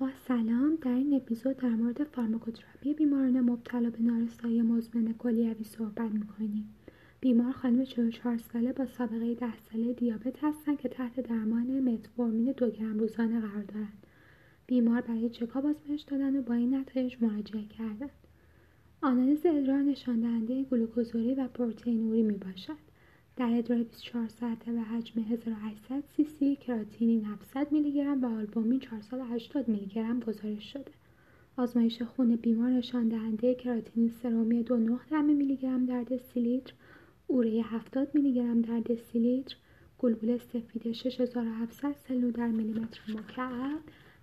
با سلام در این اپیزود در مورد فارماکوتراپی بیماران مبتلا به نارسایی مزمن کلیوی صحبت می‌کنیم. بیمار خانم 44 ساله با سابقه 10 ساله دیابت هستند که تحت درمان متفورمین دو گرم روزانه قرار دارند. بیمار برای چکاپ آزمایش دادن و با این نتایج مراجعه کردند آنالیز ادرار نشان دهنده گلوکوزوری و پروتئینوری می باشد در ادرار 24 ساعته و حجم 1800 سی سی کراتینین 700 میلی گرم و آلبومین 480 میلی گرم گزارش شده. آزمایش خون بیمار نشان دهنده کراتینین سرومی 2.9 میلی گرم در دسیلیتر، اوره 70 میلی گرم در دسیلیتر، گلبول سفید 6700 سلول در میلیمتر مکعب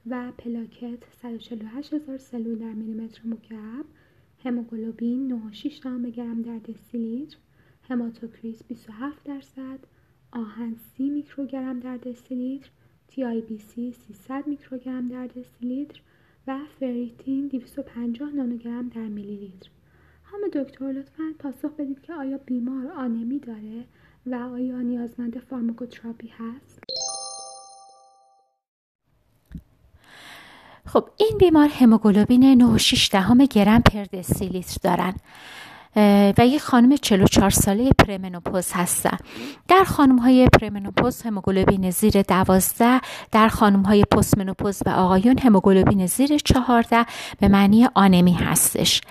و پلاکت 148 هزار سلول در میلیمتر مکعب، هموگلوبین 9.6 گرم در دسیلیتر، هماتوکریس 27 درصد، آهن 30 میکروگرم در دسیلیتر، TIBC 300 میکروگرم در دسیلیتر و فریتین 250 نانوگرم در میلی لیتر. خانم دکتر لطفا پاسخ بدید که آیا بیمار آنمی داره و آیا نیازمند فارماکوتراپی هست؟ خب این بیمار هموگلوبین 9.6 گرم per دسیلیتر دارن و یک خانم 44 ساله premenopause هستن. در خانم های پرمنوپوز هموگلوبین زیر 12 در خانم های پستمنوپوز و آقایون هموگلوبین زیر 14 به معنی آنمی هستش.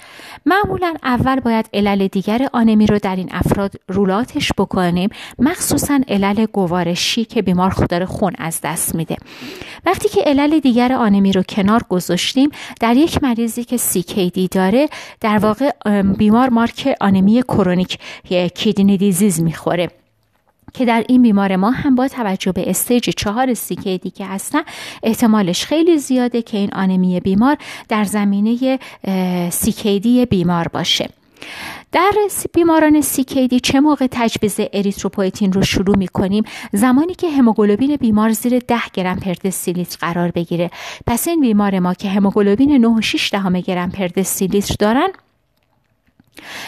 معمولا اول باید علل دیگر آنمی رو در این افراد رولاتش بکنیم. مخصوصا علل گوارشی که بیمار خوددار خون از دست میده. وقتی که علل دیگر آنمی رو کنار گذاشتیم در یک مریضی که CKD داره در واقع بیمار مارک آنمی chronic kidney disease می‌خوره. که در این بیمار ما هم با توجه به stage چهار CKD که هستن احتمالش خیلی زیاده که این آنمی بیمار در زمینه CKD بیمار باشه. در بیماران CKD چه موقع تجویز اریتروپویتین رو شروع می کنیم زمانی که هموگلوبین بیمار زیر 10 گرم per قرار بگیره. پس این بیمار ما که هموگلوبین 9.6 گرم per دسیلیتر دارن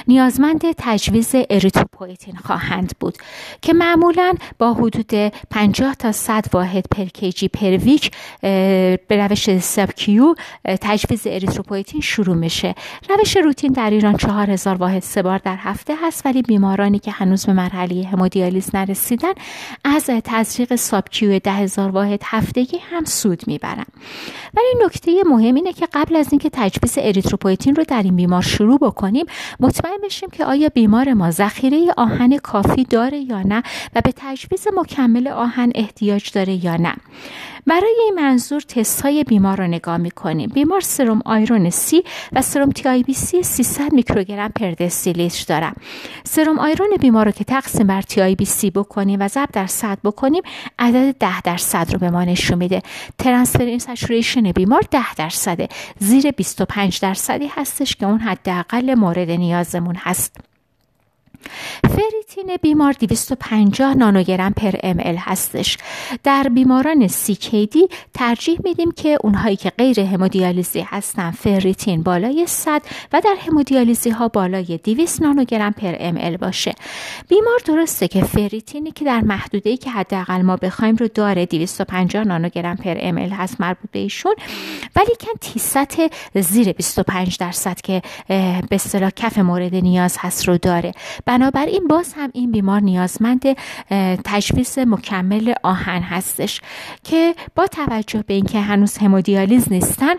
نیازمند تجویز اریتروپویتین خواهند بود که معمولا با حدود 50 تا 100 واحد per kg per week به روش subQ تجویز اریتروپویتین شروع میشه. روش روتین در ایران 4000 واحد سه بار در هفته هست ولی بیمارانی که هنوز به مرحله همودیالیز نرسیدن از تزریق subQ 10000 واحد هفتگی هم سود می‌برن. ولی نکته مهم اینه که قبل از اینکه تجویز اریتروپویتین رو در این بیمار شروع بکنیم مطمئن بشیم که آیا بیمار ما ذخیره آهن کافی داره یا نه و به تجویز مکمل آهن احتیاج داره یا نه. برای این منظور تست های بیمار رو نگاه می‌کنیم. بیمار serum iron سی و serum TIBC 300 میکروگرم per دسیلیتر دارن. serum iron بیمار رو که تقسیم بر TIBC بکنیم و ضرب در صد بکنیم عدد 10 درصد رو به ما نشون میده. transferrin بیمار 10 درصده. زیر 25 درصدی هستش که اون حداقل مورد نیازمون هست. فریتین بیمار 250 نانوگرم per ام هستش. در بیماران CKD ترجیح میدیم که اونهایی که غیر همودیالیزی هستن فریتین بالای 100 و در همودیالیزی ها بالای 200 نانوگرم پر ام باشه. بیمار درسته که فریتینی که در محدوده ای که حداقل ما بخوایم رو داره 250 نانوگرم پر ام هست مربوط به ایشون ولی کن تیست زیر 25 درصد که به اصطلاح کف مورد نیاز هست رو داره. بنابراین باز هم این بیمار نیازمند تجویز مکمل آهن هستش که با توجه به اینکه هنوز همودیالیز نیستن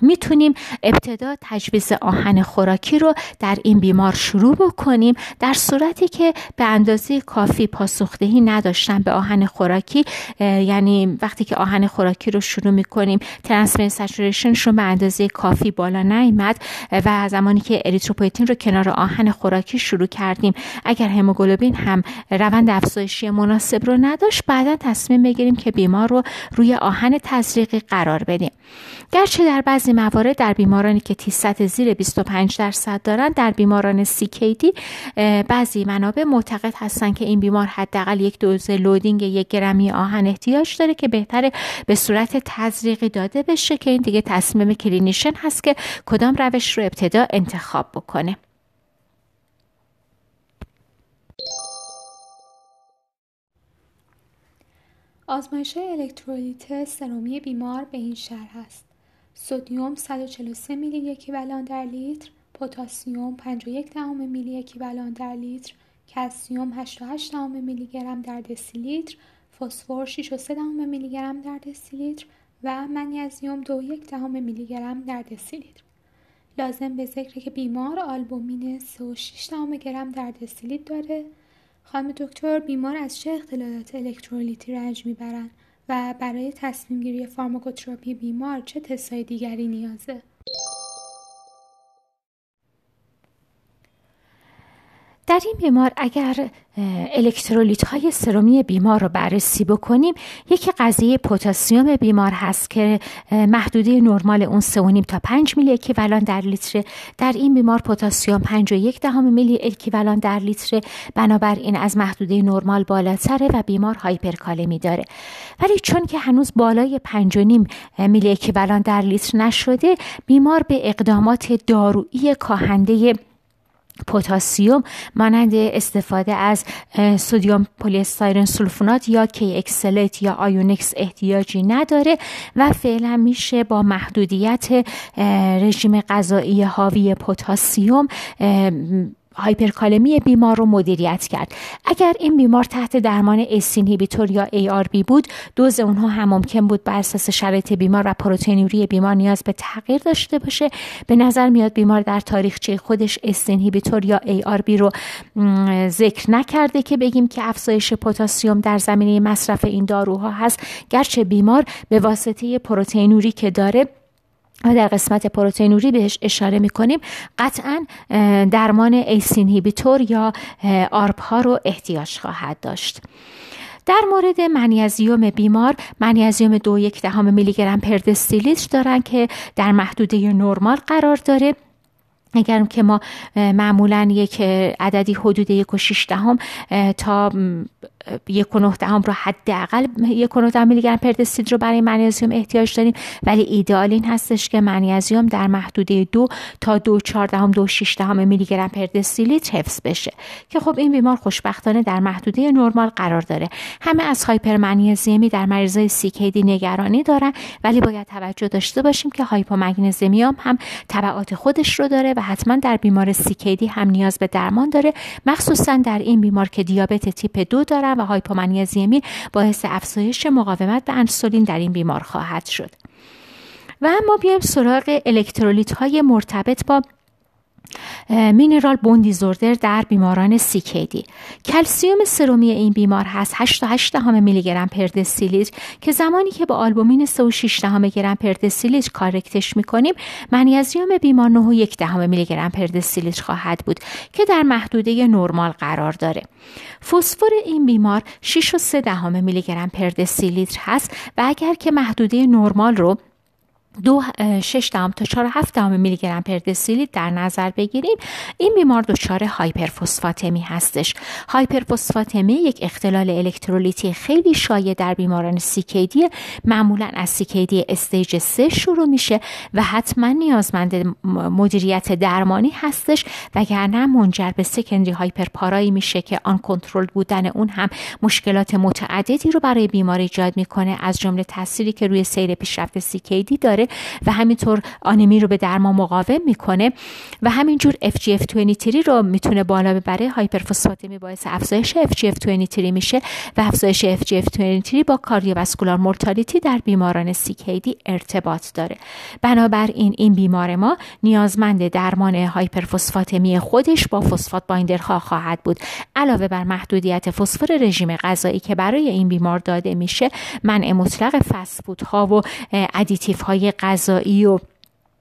می‌تونیم ابتدا تجویز آهن خوراکی رو در این بیمار شروع بکنیم در صورتی که به اندازه کافی پاسخدهی نداشتن به آهن خوراکی یعنی وقتی که آهن خوراکی رو شروع می‌کنیم transferrin saturation شون به اندازه کافی بالا نیامد و زمانی که اریتروپویتین رو کنار آهن خوراکی شروع کردیم اگر هموگلوبین هم روند افزایشی مناسب رو نداشت بعدا تصمیم بگیریم که بیمار رو روی آهن تزریقی قرار بدیم. گرچه در بعضی بعضی موارد در بیمارانی که TSAT زیر 25 درصد دارن در بیماران CKD بعضی منابع معتقد هستن که این بیمار حداقل یک دوز loading یک گرمی آهن احتیاج داره که بهتره به صورت تزریقی داده بشه که این دیگه تصمیم clinician هست که کدام روش رو ابتدا انتخاب بکنه آزمایش الکترولیت سرومی بیمار به این شرح است. سودیوم 143 میلی اکیولان در لیتر، پتاسیم 51 دهم میلی اکیولان در لیتر، کلسیوم 88 دهم میلی گرم در دسیلیتر، فسفر 6.3 میلی گرم در دسیلیتر و منیزیم 2.1 دهم میلی گرم در دسیلیتر. لازم به ذکر که بیمار آلبومین 3.6 گرم در دسیلیتر داره خانم دکتر بیمار از چه اختلالات الکترولیتی رنج می‌برند و برای تصمیم گیری فارماکوتراپی بیمار چه تستهای دیگری نیازه؟ در این بیمار اگر الکترولیت های سرومی بیمار رو بررسی بکنیم یکی قضیه پتاسیم بیمار هست که محدوده نرمال اون 3.5 تا 5 میلی اکیولان در لیتر. در این بیمار پتاسیم 5.1 دهم میلی اکیولان در لیتر. بنابراین از محدوده نرمال بالاتره و بیمار هایپرکالمی داره. ولی چون که هنوز بالای 5.5 میلی اکیولان در لیتر نشده بیمار به اقدامات دارویی کاهنده پتاسیم مانند استفاده از sodium poly sulfonate یا Kayexalate یا آیونکس احتیاجی نداره و فعلا میشه با محدودیت رژیم غذایی حاوی پتاسیم هایپرکالمی بیمار رو مدیریت کرد. اگر این بیمار تحت درمان ACE inhibitor یا ARB بود دوز اونها هم ممکن بود بر اساس شرایط بیمار و پروتئینوری بیمار نیاز به تغییر داشته باشه. به نظر میاد بیمار در تاریخچه خودش ACE inhibitor یا ARB رو ذکر نکرده که بگیم که افزایش پتاسیم در زمینه مصرف این داروها هست. گرچه بیمار به واسطه پروتئینوری که داره و در قسمت پروتئینوری بهش اشاره می‌کنیم. قطعا درمان ACE inhibitor یا ARB ها رو احتیاج خواهد داشت. در مورد منیزیوم بیمار منیزیوم دو یک دهم میلی گرم per دسیلیتر دارن که در محدوده نرمال قرار داره. اگر که ما معمولا یک عددی حدود یک و شیش دهم تا یک و دهم رو حداقل یک و نه میلی گرم پردستید رو برای منیزیم احتیاج داریم. ولی ایدئال این هستش که منیزیم در محدوده دو تا دو چهار دهم دو شیش دهم میلی گرم پردستیلیت حفظ بشه. که خب این بیمار خوشبختانه در محدوده نرمال قرار داره. همه از هایپر منیزیمی در مریضای سیکیدی نگرانی دارن. ولی باید توجه داشته باشیم که هایپومگنزیمیام هم تبعات خودش رو داره و حتما در بیمار سیکیدی هم نیاز به درمان داره. مخصوصا در این بیمار که دیابت تیپ دو دارن و هایپومنیزیمی باعث افزایش مقاومت به انسولین در این بیمار خواهد شد. و ما بیایم سراغ الکترولیت های مرتبط با mineral bone disorder در بیماران CKD کلسیوم سرومی این بیمار هست 8 همه میلی گرم per دسیلیتر که زمانی که با آلبومین 3.6 دهم گرم per دسیلیتر correct ش می‌کنیم منیزیم بیمار 9 دهم میلی گرم پر دسیلیتر خواهد بود که در محدوده نرمال قرار داره. فسفر این بیمار 6 و 3 دهم میلی گرم پر دسیلیتر هست و اگر که محدوده نرمال رو دو شش دام تا چهار هفت دام میلی گرم پر در نظر بگیریم این بیمار دچار هایپرفسفاتمی هستش. هایپرفسفاتمی یک اختلال الکترولیتی خیلی شایع در بیماران سیکیدی معمولا از CKD stage 3 شروع میشه و حتما نیازمند مدیریت درمانی هستش. وگرنه منجر به secondary hyperpara یی میشه که uncontrol بودن اون هم مشکلات متعددی رو برای بیمار ایجاد می‌کنه. از جمله تأثیری که روی سیر پیشرفت CKD داره. و همینطور آنمی رو به درمان مقاوم می‌کنه و همینجور FGF23 رو می‌تونه بالا ببره. هایپرفوسفاتمی باعث افزایش FGF23 میشه و افزایش FGF23 با cardiovascular mortality در بیماران CKD ارتباط داره. بنابراین این بیمار ما نیازمند درمان هایپرفوسفاتمی خودش با phosphate binder ها خواهد بود. علاوه بر محدودیت فسفر رژیم غذایی که برای این بیمار داده میشه منع مطلق fast food ها و additive های غذایی و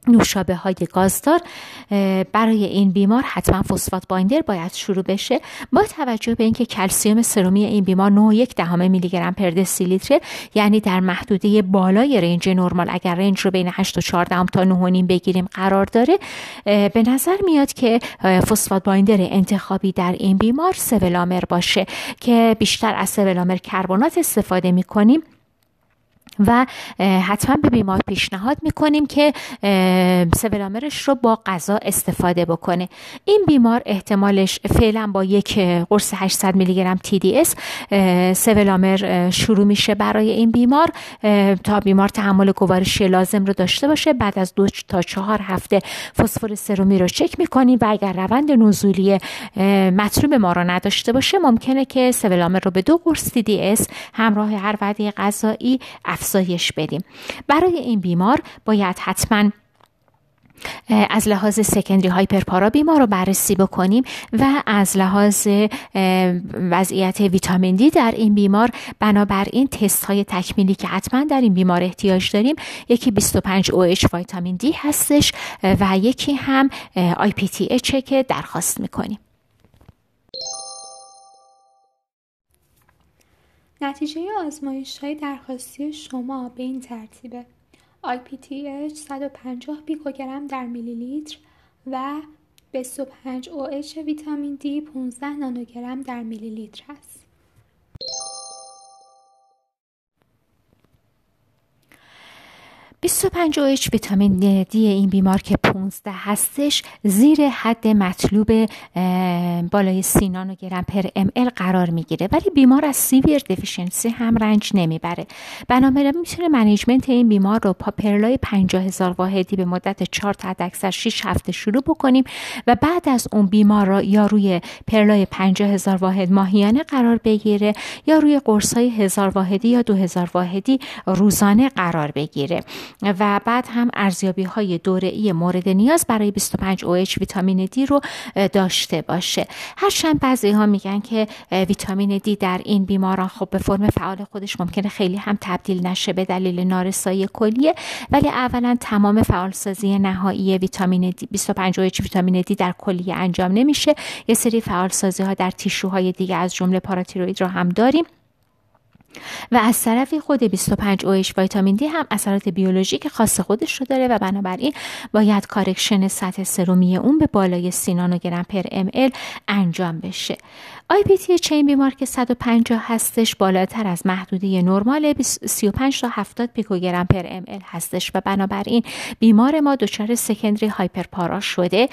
نوشابه های گازدار برای این بیمار حتما phosphate binder باید شروع بشه. با توجه به اینکه کلسیوم سرومی این بیمار 9.1 دهم میلی گرم پر دسیلیتر یعنی در محدوده بالای رنج نرمال اگر رنج رو بین 8 و 4 تا 9.5 بگیریم قرار داره. به نظر میاد که فسفات بایندر انتخابی در این بیمار سولامر باشه که بیشتر از سولامر کربنات استفاده می‌کنیم. و حتما به بیمار پیشنهاد می‌کنیم که سولامرش رو با غذا استفاده بکنه. این بیمار احتمالش فعلا با یک قرص 800 میلی گرم TDS سولامر شروع میشه برای این بیمار تا بیمار تحمل گوارشی لازم رو داشته باشه. بعد از دو تا چهار هفته فسفر سرومی رو چک می‌کنیم و اگر روند نزولی مطلوب ما رو نداشته باشه ممکنه که سولامر رو به دو قرص TDS همراه هر وعده غذایی افزایش بدیم. برای این بیمار باید حتما از لحاظ سکندری هایپرپارا بیمار رو بررسی بکنیم و از لحاظ وضعیت ویتامین دی در این بیمار بنابراین تست های تکمیلی که حتما در این بیمار احتیاج داریم یکی 25 OH ویتامین دی هستش و یکی هم IPTH که درخواست می‌کنیم. نتیجه آزمایش های درخواستی شما به این ترتیبه IPTH 150 پیکوگرم در میلی لیتر و 25 OH ویتامین دی 15 نانوگرم در میلی لیتر است. 25 OH ویتامین دی این بیمار که 15 هستش زیر حد مطلوب بالای سی نانوگرم per ml قرار می‌گیره. ولی بیمار از severe deficiency هم رنج نمی‌بره. بنابراین می‌تونه management این بیمار رو پرلای 50 هزار واحدی به مدت 4 تا حداکثر 6 هفته شروع بکنیم و بعد از اون بیمار را یا روی پرلای 50 هزار واحد ماهیانه قرار بگیره یا روی قرص های هزار واحدی یا دو هزار واحدی روزانه قرار بگیره. و بعد هم ارزیابی های دوره ای مورد نیاز برای 25 OH ویتامین دی رو داشته باشه. هرچند بعضی ها میگن که ویتامین دی در این بیماران خب به فرم فعال خودش ممکنه خیلی هم تبدیل نشه به دلیل نارسایی کلیه ولی اولا تمام فعالسازی نهایی ویتامین دی 25 OH ویتامین دی در کلیه انجام نمیشه. یه سری فعالسازی ها در tissue های دیگه از جمله پاراتیروید رو هم داریم. و از طرفی خود 25 OH ویتامین دی هم اثرات بیولوژیک خاص خودش رو داره و بنابراین باید correction سطح سرومی اون به بالای سی نانوگرم per ml انجام بشه. iPTH این بیمار که 150 هستش بالاتر از محدوده نرمال 35 تا 70 پیکوگرم per ml هستش و بنابراین بیمار ما دچار سکندری هایپرپارا شده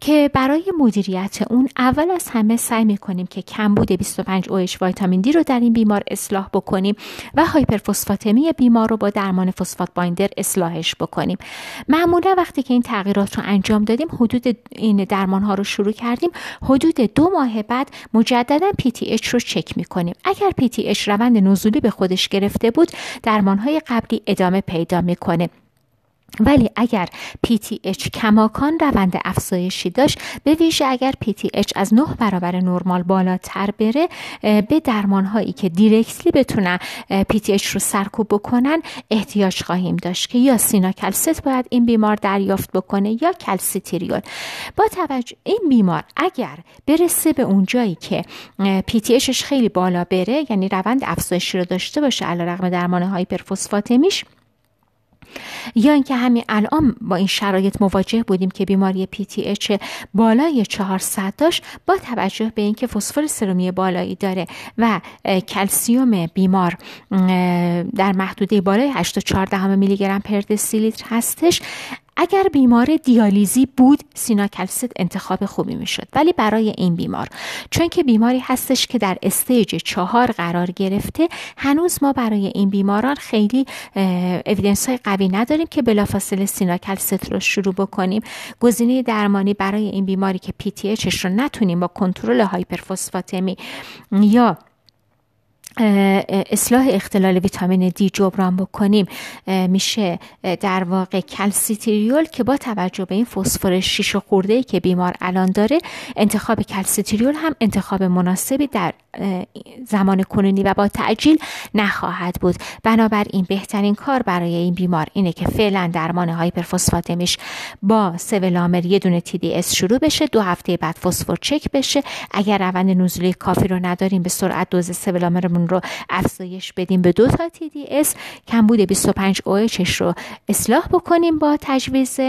که برای مدیریت اون اول از همه سعی می‌کنیم که کمبود 25 OH ویتامین دی رو در این بیمار اصلاح بکنیم و هایپرفسفاتمی بیمار رو با درمان فسفات بایندر اصلاحش بکنیم. معمولا وقتی که این تغییرات رو انجام دادیم حدود این درمان ها رو شروع کردیم حدود دو ماه بعد مجددا PTH رو چک می‌کنیم. اگر PTH روند نزولی به خودش گرفته بود درمان های قبلی ادامه پیدا می‌کنه. ولی اگر PTH کماکان روند افزایشی داشت به ویژه اگر PTH از 9 برابر نرمال بالاتر بره به درمان هایی که دیرکتلی بتونن PTH رو سرکوب بکنن احتیاج خواهیم داشت که یا سیناکلست باید این بیمار دریافت بکنه یا کلسیتریول. با توجه این بیمار اگر برسه به اون جایی که PTHش خیلی بالا بره یعنی روند افزایشی رو داشته باشه علیرغم درمان هایپرفسفاتمیش یا اینکه همین الان با این شرایط مواجه بودیم که بیماری اچ بالای 400 داشت با توجه به اینکه فسفر سرومی بالایی داره و کلسیوم بیمار در محدوده بالای 8 تا 14 میلی گرم پر دسیلیتر هستش. اگر بیمار دیالیزی بود سیناکلست انتخاب خوبی می‌شد. ولی برای این بیمار چون که بیماری هستش که در stage چهار قرار گرفته هنوز ما برای این بیماران خیلی evidence های قوی نداریم که بلافاصله cinacalcet رو شروع بکنیم. گزینه درمانی برای این بیماری که PTH رو نتونیم با کنترل هایپرفسفاتمی یا اصلاح اختلال ویتامین دی جبران بکنیم. میشه در واقع کلسیتریول که با توجه به این فسفر شیش و خورده که بیمار الان داره انتخاب کلسیتریول هم انتخاب مناسبی در زمان کنونی و با تعجیل نخواهد بود. بنابراین بهترین کار برای این بیمار اینه که فعلا درمان هایپرفسفاتمیش با sevelamer یه دونه TDS شروع بشه دو هفته بعد فسفر چک بشه. اگر روند نزولی کافی رو نداریم به سرعت دوز sevelamer مون اون رو افزایش بدیم به دو تا TDS کمبود 25 OH ش رو اصلاح بکنیم با تجویز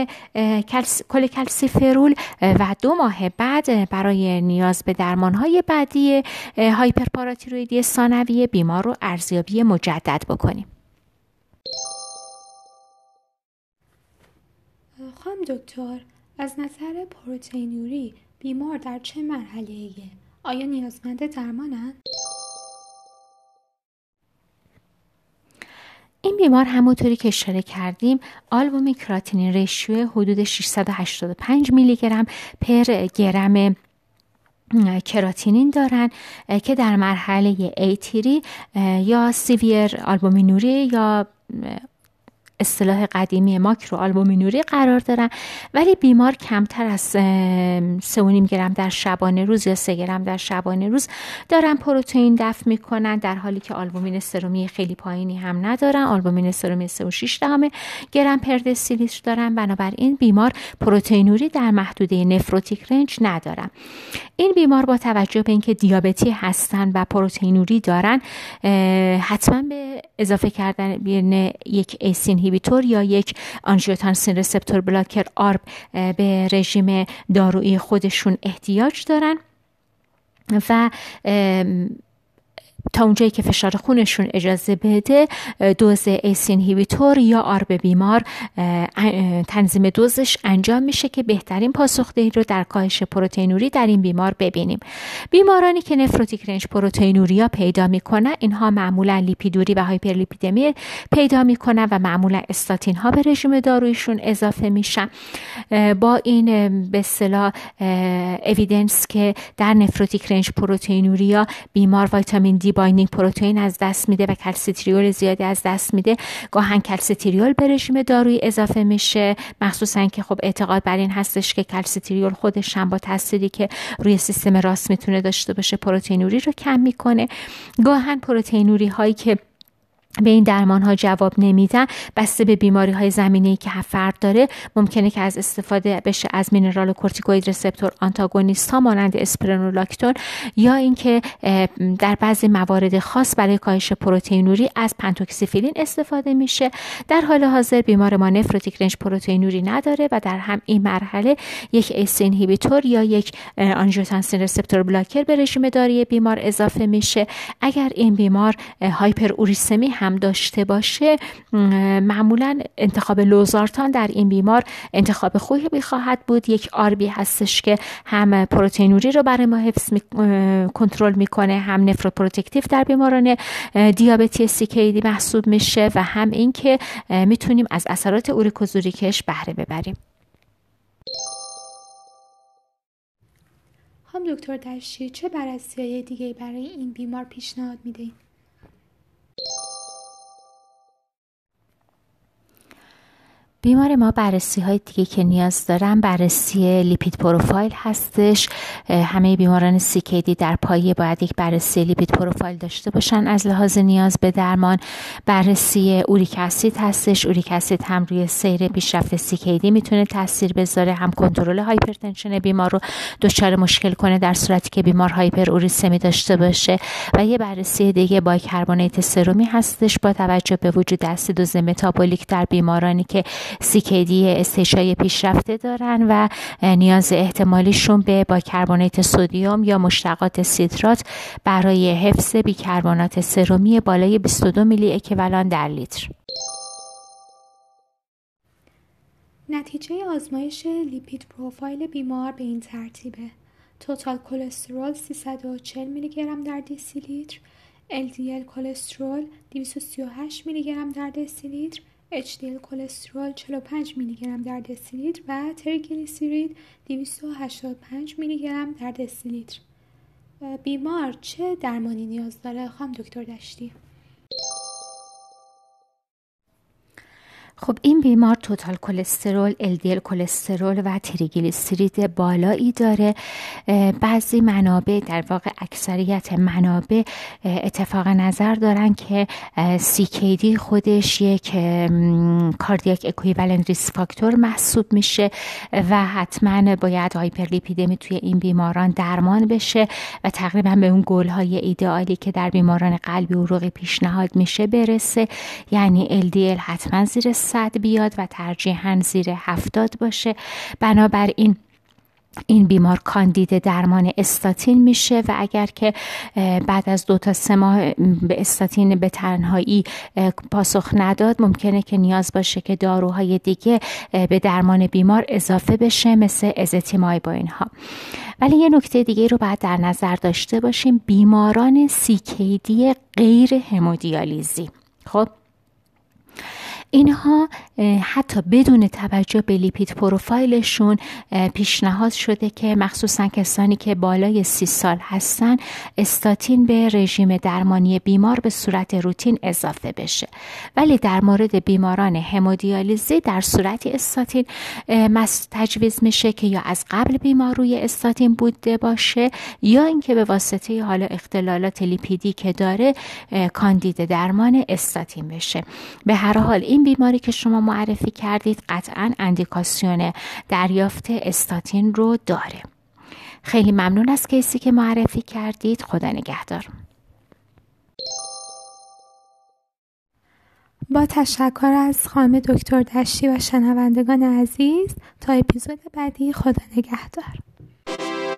کل کلسیفرول و دو ماه بعد برای نیاز به درمانهای بعدی هایپرپاراتیرویدی ثانویه بیمار رو ارزیابی مجدد بکنیم خانم دکتر از نظر پروتئینوری بیمار در چه مرحله ایه؟ آیا نیازمند درمانند؟ این بیمار همونطوری که اشاره کردیم albumin creatinine ratio حدود 685 میلی گرم per گرم کراتینین دارن که در مرحله A3 یا severe آلبومینوری یا اصطلاح قدیمی ماکرو آلبومینوری قرار دارن ولی بیمار کمتر از 3.5 گرم در شبانه روز یا 3 گرم در شبانه روز دارن پروتئین دفع می‌کنن در حالی که آلبومین سرومی خیلی پایینی هم ندارن. آلبومین سرومی 3.6 دهم گرم per دسی‌لیتر دارن. بنابراین بیمار پروتئینوری در محدوده nephrotic range ندارن. این بیمار با توجه به اینکه دیابتی هستن و پروتئینوری دارن حتما به اضافه کردن یک ACE inhibitor یا یک angiotensin receptor blocker ARB به رژیم دارویی خودشون احتیاج دارن و تا اونجایی که فشار خونشون اجازه بده دوز ACE inhibitor یا ARB بیمار تنظیم دوزش انجام میشه که بهترین پاسخدهی رو در کاهش پروتئینوری در این بیمار ببینیم. بیمارانی که nephrotic range proteinuria پیدا می‌کنن اینها معمولا لیپیدوری و هایپرلیپیدمی پیدا می‌کنن و معمولا استاتین ها به رژیم دارویشون اضافه میشن. با این به اصطلاح evidence که در nephrotic range proteinuria بیمار vitamin D binding protein از دست میده و کلسیتریول زیادی از دست میده. گاهاً کلسیتریول به رژیم دارویی اضافه میشه. مخصوصا که خب اعتقاد بر این هستش که کلسیتریول خودش هم با تأثیری که روی سیستم RAS می‌تونه داشته باشه پروتئینوری رو کم می‌کنه. گاهاً پروتئینوری هایی که به این درمان ها جواب نمیدن بسته به بیماری های زمینه‌ای که فرد داره. ممکنه که از استفاده بشه از mineralocorticoid receptor antagonist ها مانند اسپیرونولاکتون یا اینکه در بعضی موارد خاص برای کاهش پروتئینوری از پنتوکسیفیلین استفاده میشه. در حال حاضر بیمار ما nephrotic range پروتئینوری نداره و در هم این مرحله یک ACE inhibitor یا یک angiotensin receptor blocker به رژیم دارویی بیمار اضافه میشه. اگر این بیمار هایپراوریسمی هم داشته باشه معمولا انتخاب لوزارتان در این بیمار انتخاب خوبی خواهد بود. یک ARB ی هستش که هم پروتئینوری رو برای ما حفظ می... کنترل می‌کنه هم nephroprotective در بیماران دیابتی CKD محسوب میشه و هم اینکه می‌تونیم از اثرات uricosuric ش بهره ببریم. هم دکتر دشتی چه بررسی های دیگه برای این بیمار پیشنهاد می‌دهیم بیمار ما بررسی های دیگه که نیاز دارن بررسی lipid profile هستش. همه بیماران CKD در پایه باید یک بررسی lipid profile داشته باشن. از لحاظ نیاز به درمان بررسی uric acid هستش. uric acid هم روی سیر پیشرفت CKD می‌تونه تاثیر بذاره. هم کنترل hypertension بیمار رو دچار مشکل کنه در صورتی که بیمار هایپر اوریسمی داشته باشه. و یه بررسی دیگه بای کربنات سرومی هستش. با توجه به وجود اسیدوز متابولیک در بیمارانی که CKD stage های پیشرفته دارن و نیاز احتمالیشون به بای کربنات سودیوم یا مشتقات سیترات برای حفظ بیکربنات سرومی بالای 22 میلی اکیولان در لیتر. نتیجه آزمایش لیپید پروفایل بیمار به این ترتیبه. توتال کلسترول 340 میلی گرم در لیتر LDL کلسترول 238 میلی گرم در لیتر HDL کلسترول 45 میلی گرم در دسیلیتر و تریگلیسیرید 285 میلی گرم در دسیلیتر. بیمار چه درمانی نیاز داره؟ خانم دکتر دشتی. خب این بیمار total cholesterol، LDL cholesterol و تریگلیسیرید بالایی داره. بعضی منابع در واقع اکثریت منابع اتفاق نظر دارن که CKD خودش یک cardiac equivalent risk factor محسوب میشه و حتما باید هایپرلیپیدمی توی این بیماران درمان بشه و تقریبا به اون گل های ایدئالی که در بیماران قلبی عروقی پیشنهاد میشه برسه. یعنی LDL حتما زیر صد بیاد و ترجیحاً زیر هفتاد باشه. بنابراین این بیمار کاندید درمان استاتین میشه و اگر که بعد از دو تا سه ماه به استاتین به تنهایی پاسخ نداد ممکنه که نیاز باشه که داروهای دیگه به درمان بیمار اضافه بشه مثل ازتیمای با اینها. ولی یه نکته دیگه رو باید در نظر داشته باشیم بیماران سیکیدی غیر همودیالیزی. خب؟ اینها حتی بدون توجه به لیپید پروفایلشون پیشنهاد شده که مخصوصا کسانی که بالای سی سال هستن استاتین به رژیم درمانی بیمار به صورت روتین اضافه بشه. ولی در مورد بیماران همودیالیزی در صورت استاتین تجویز میشه که یا از قبل بیمار روی استاتین بوده باشه یا اینکه به واسطه حالا اختلالات لیپیدی که داره کاندید درمان استاتین بشه. به هر حال این بیماری که شما معرفی کردید قطعا اندیکاسیون دریافت استاتین رو داره. خیلی ممنون از کیسی که معرفی کردید. خدا نگهدار. با تشکر از خانم دکتر دشتی و شنوندگان عزیز تا اپیزود بعدی خدا نگهدار.